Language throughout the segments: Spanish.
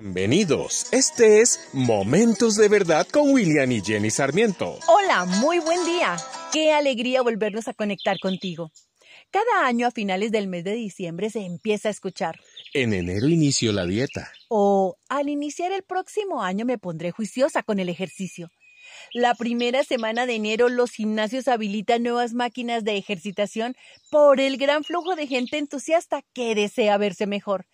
Bienvenidos. Este es Momentos de Verdad con William y Jenny Sarmiento. Hola, muy buen día. Qué alegría volvernos a conectar contigo. Cada año a finales del mes de diciembre se empieza a escuchar. En enero inicio la dieta. O al iniciar el próximo año me pondré juiciosa con el ejercicio. La primera semana de enero los gimnasios habilitan nuevas máquinas de ejercitación por el gran flujo de gente entusiasta que desea verse mejor.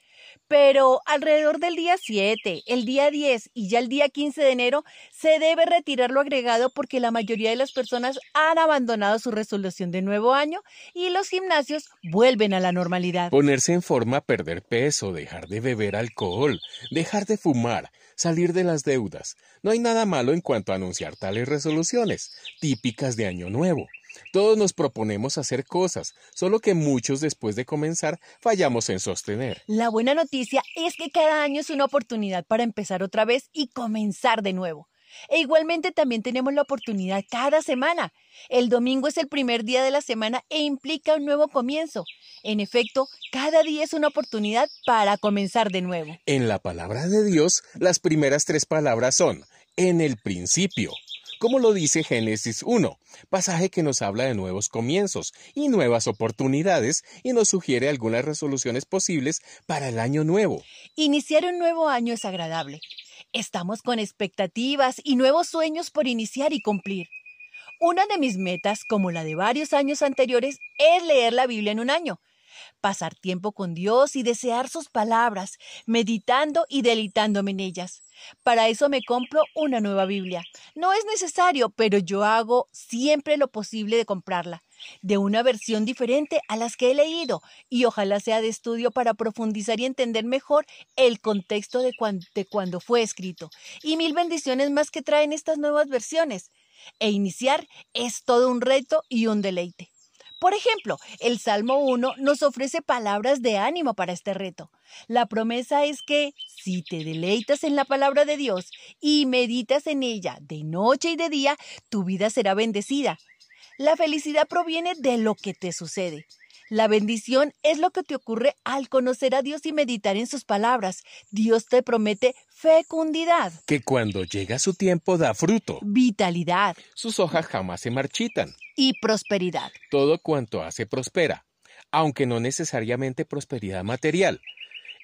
Pero alrededor del día 7, el día 10 y ya el día 15 de enero se debe retirar lo agregado porque la mayoría de las personas han abandonado su resolución de nuevo año y los gimnasios vuelven a la normalidad. Ponerse en forma, perder peso, dejar de beber alcohol, dejar de fumar, salir de las deudas. No hay nada malo en cuanto a anunciar tales resoluciones, típicas de Año Nuevo. Todos nos proponemos hacer cosas, solo que muchos después de comenzar fallamos en sostener. La buena noticia es que cada año es una oportunidad para empezar otra vez y comenzar de nuevo. E igualmente también tenemos la oportunidad cada semana. El domingo es el primer día de la semana e implica un nuevo comienzo. En efecto, cada día es una oportunidad para comenzar de nuevo. En la palabra de Dios, las primeras tres palabras son en el principio como lo dice Génesis 1, pasaje que nos habla de nuevos comienzos y nuevas oportunidades y nos sugiere algunas resoluciones posibles para el año nuevo. Iniciar un nuevo año es agradable. Estamos con expectativas y nuevos sueños por iniciar y cumplir. Una de mis metas, como la de varios años anteriores, es leer la Biblia en un año pasar tiempo con Dios y desear sus palabras, meditando y deleitándome en ellas. Para eso me compro una nueva Biblia. No es necesario, pero yo hago siempre lo posible de comprarla, de una versión diferente a las que he leído, y ojalá sea de estudio para profundizar y entender mejor el contexto de, cuando fue escrito, y mil bendiciones más que traen estas nuevas versiones. E iniciar es todo un reto y un deleite. Por ejemplo, el Salmo 1 nos ofrece palabras de ánimo para este reto. La promesa es que si te deleitas en la palabra de Dios y meditas en ella de noche y de día, tu vida será bendecida. La felicidad proviene de lo que te sucede. La bendición es lo que te ocurre al conocer a Dios y meditar en sus palabras. Dios te promete fecundidad. Que cuando llega su tiempo da fruto. Vitalidad. Sus hojas jamás se marchitan. Y prosperidad. Todo cuanto hace prospera, aunque no necesariamente prosperidad material.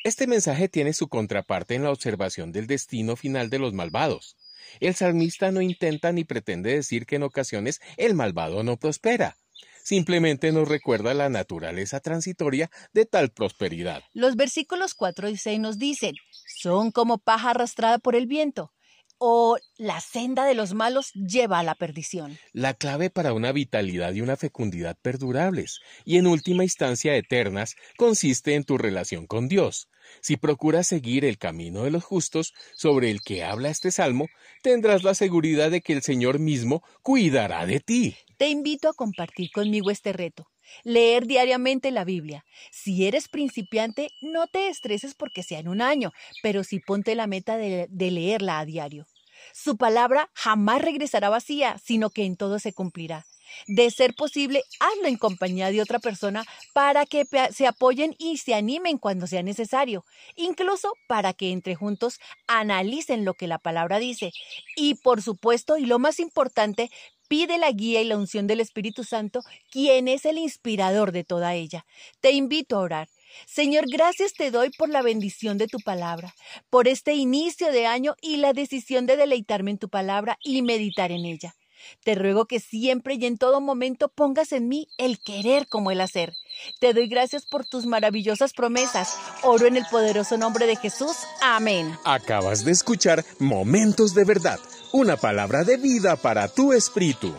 Este mensaje tiene su contraparte en la observación del destino final de los malvados. El salmista no intenta ni pretende decir que en ocasiones el malvado no prospera simplemente nos recuerda la naturaleza transitoria de tal prosperidad. Los versículos 4 y 6 nos dicen, son como paja arrastrada por el viento o la senda de los malos lleva a la perdición. La clave para una vitalidad y una fecundidad perdurables y en última instancia eternas consiste en tu relación con Dios. Si procuras seguir el camino de los justos sobre el que habla este salmo, tendrás la seguridad de que el Señor mismo cuidará de ti. Te invito a compartir conmigo este reto. Leer diariamente la Biblia. Si eres principiante, no te estreses porque sea en un año, pero sí ponte la meta de, de leerla a diario. Su palabra jamás regresará vacía, sino que en todo se cumplirá. De ser posible, hazlo en compañía de otra persona para que se apoyen y se animen cuando sea necesario, incluso para que entre juntos analicen lo que la palabra dice. Y por supuesto, y lo más importante, pide la guía y la unción del Espíritu Santo, quien es el inspirador de toda ella. Te invito a orar. Señor, gracias te doy por la bendición de tu palabra, por este inicio de año y la decisión de deleitarme en tu palabra y meditar en ella. Te ruego que siempre y en todo momento pongas en mí el querer como el hacer. Te doy gracias por tus maravillosas promesas. Oro en el poderoso nombre de Jesús. Amén. Acabas de escuchar Momentos de Verdad, una palabra de vida para tu espíritu.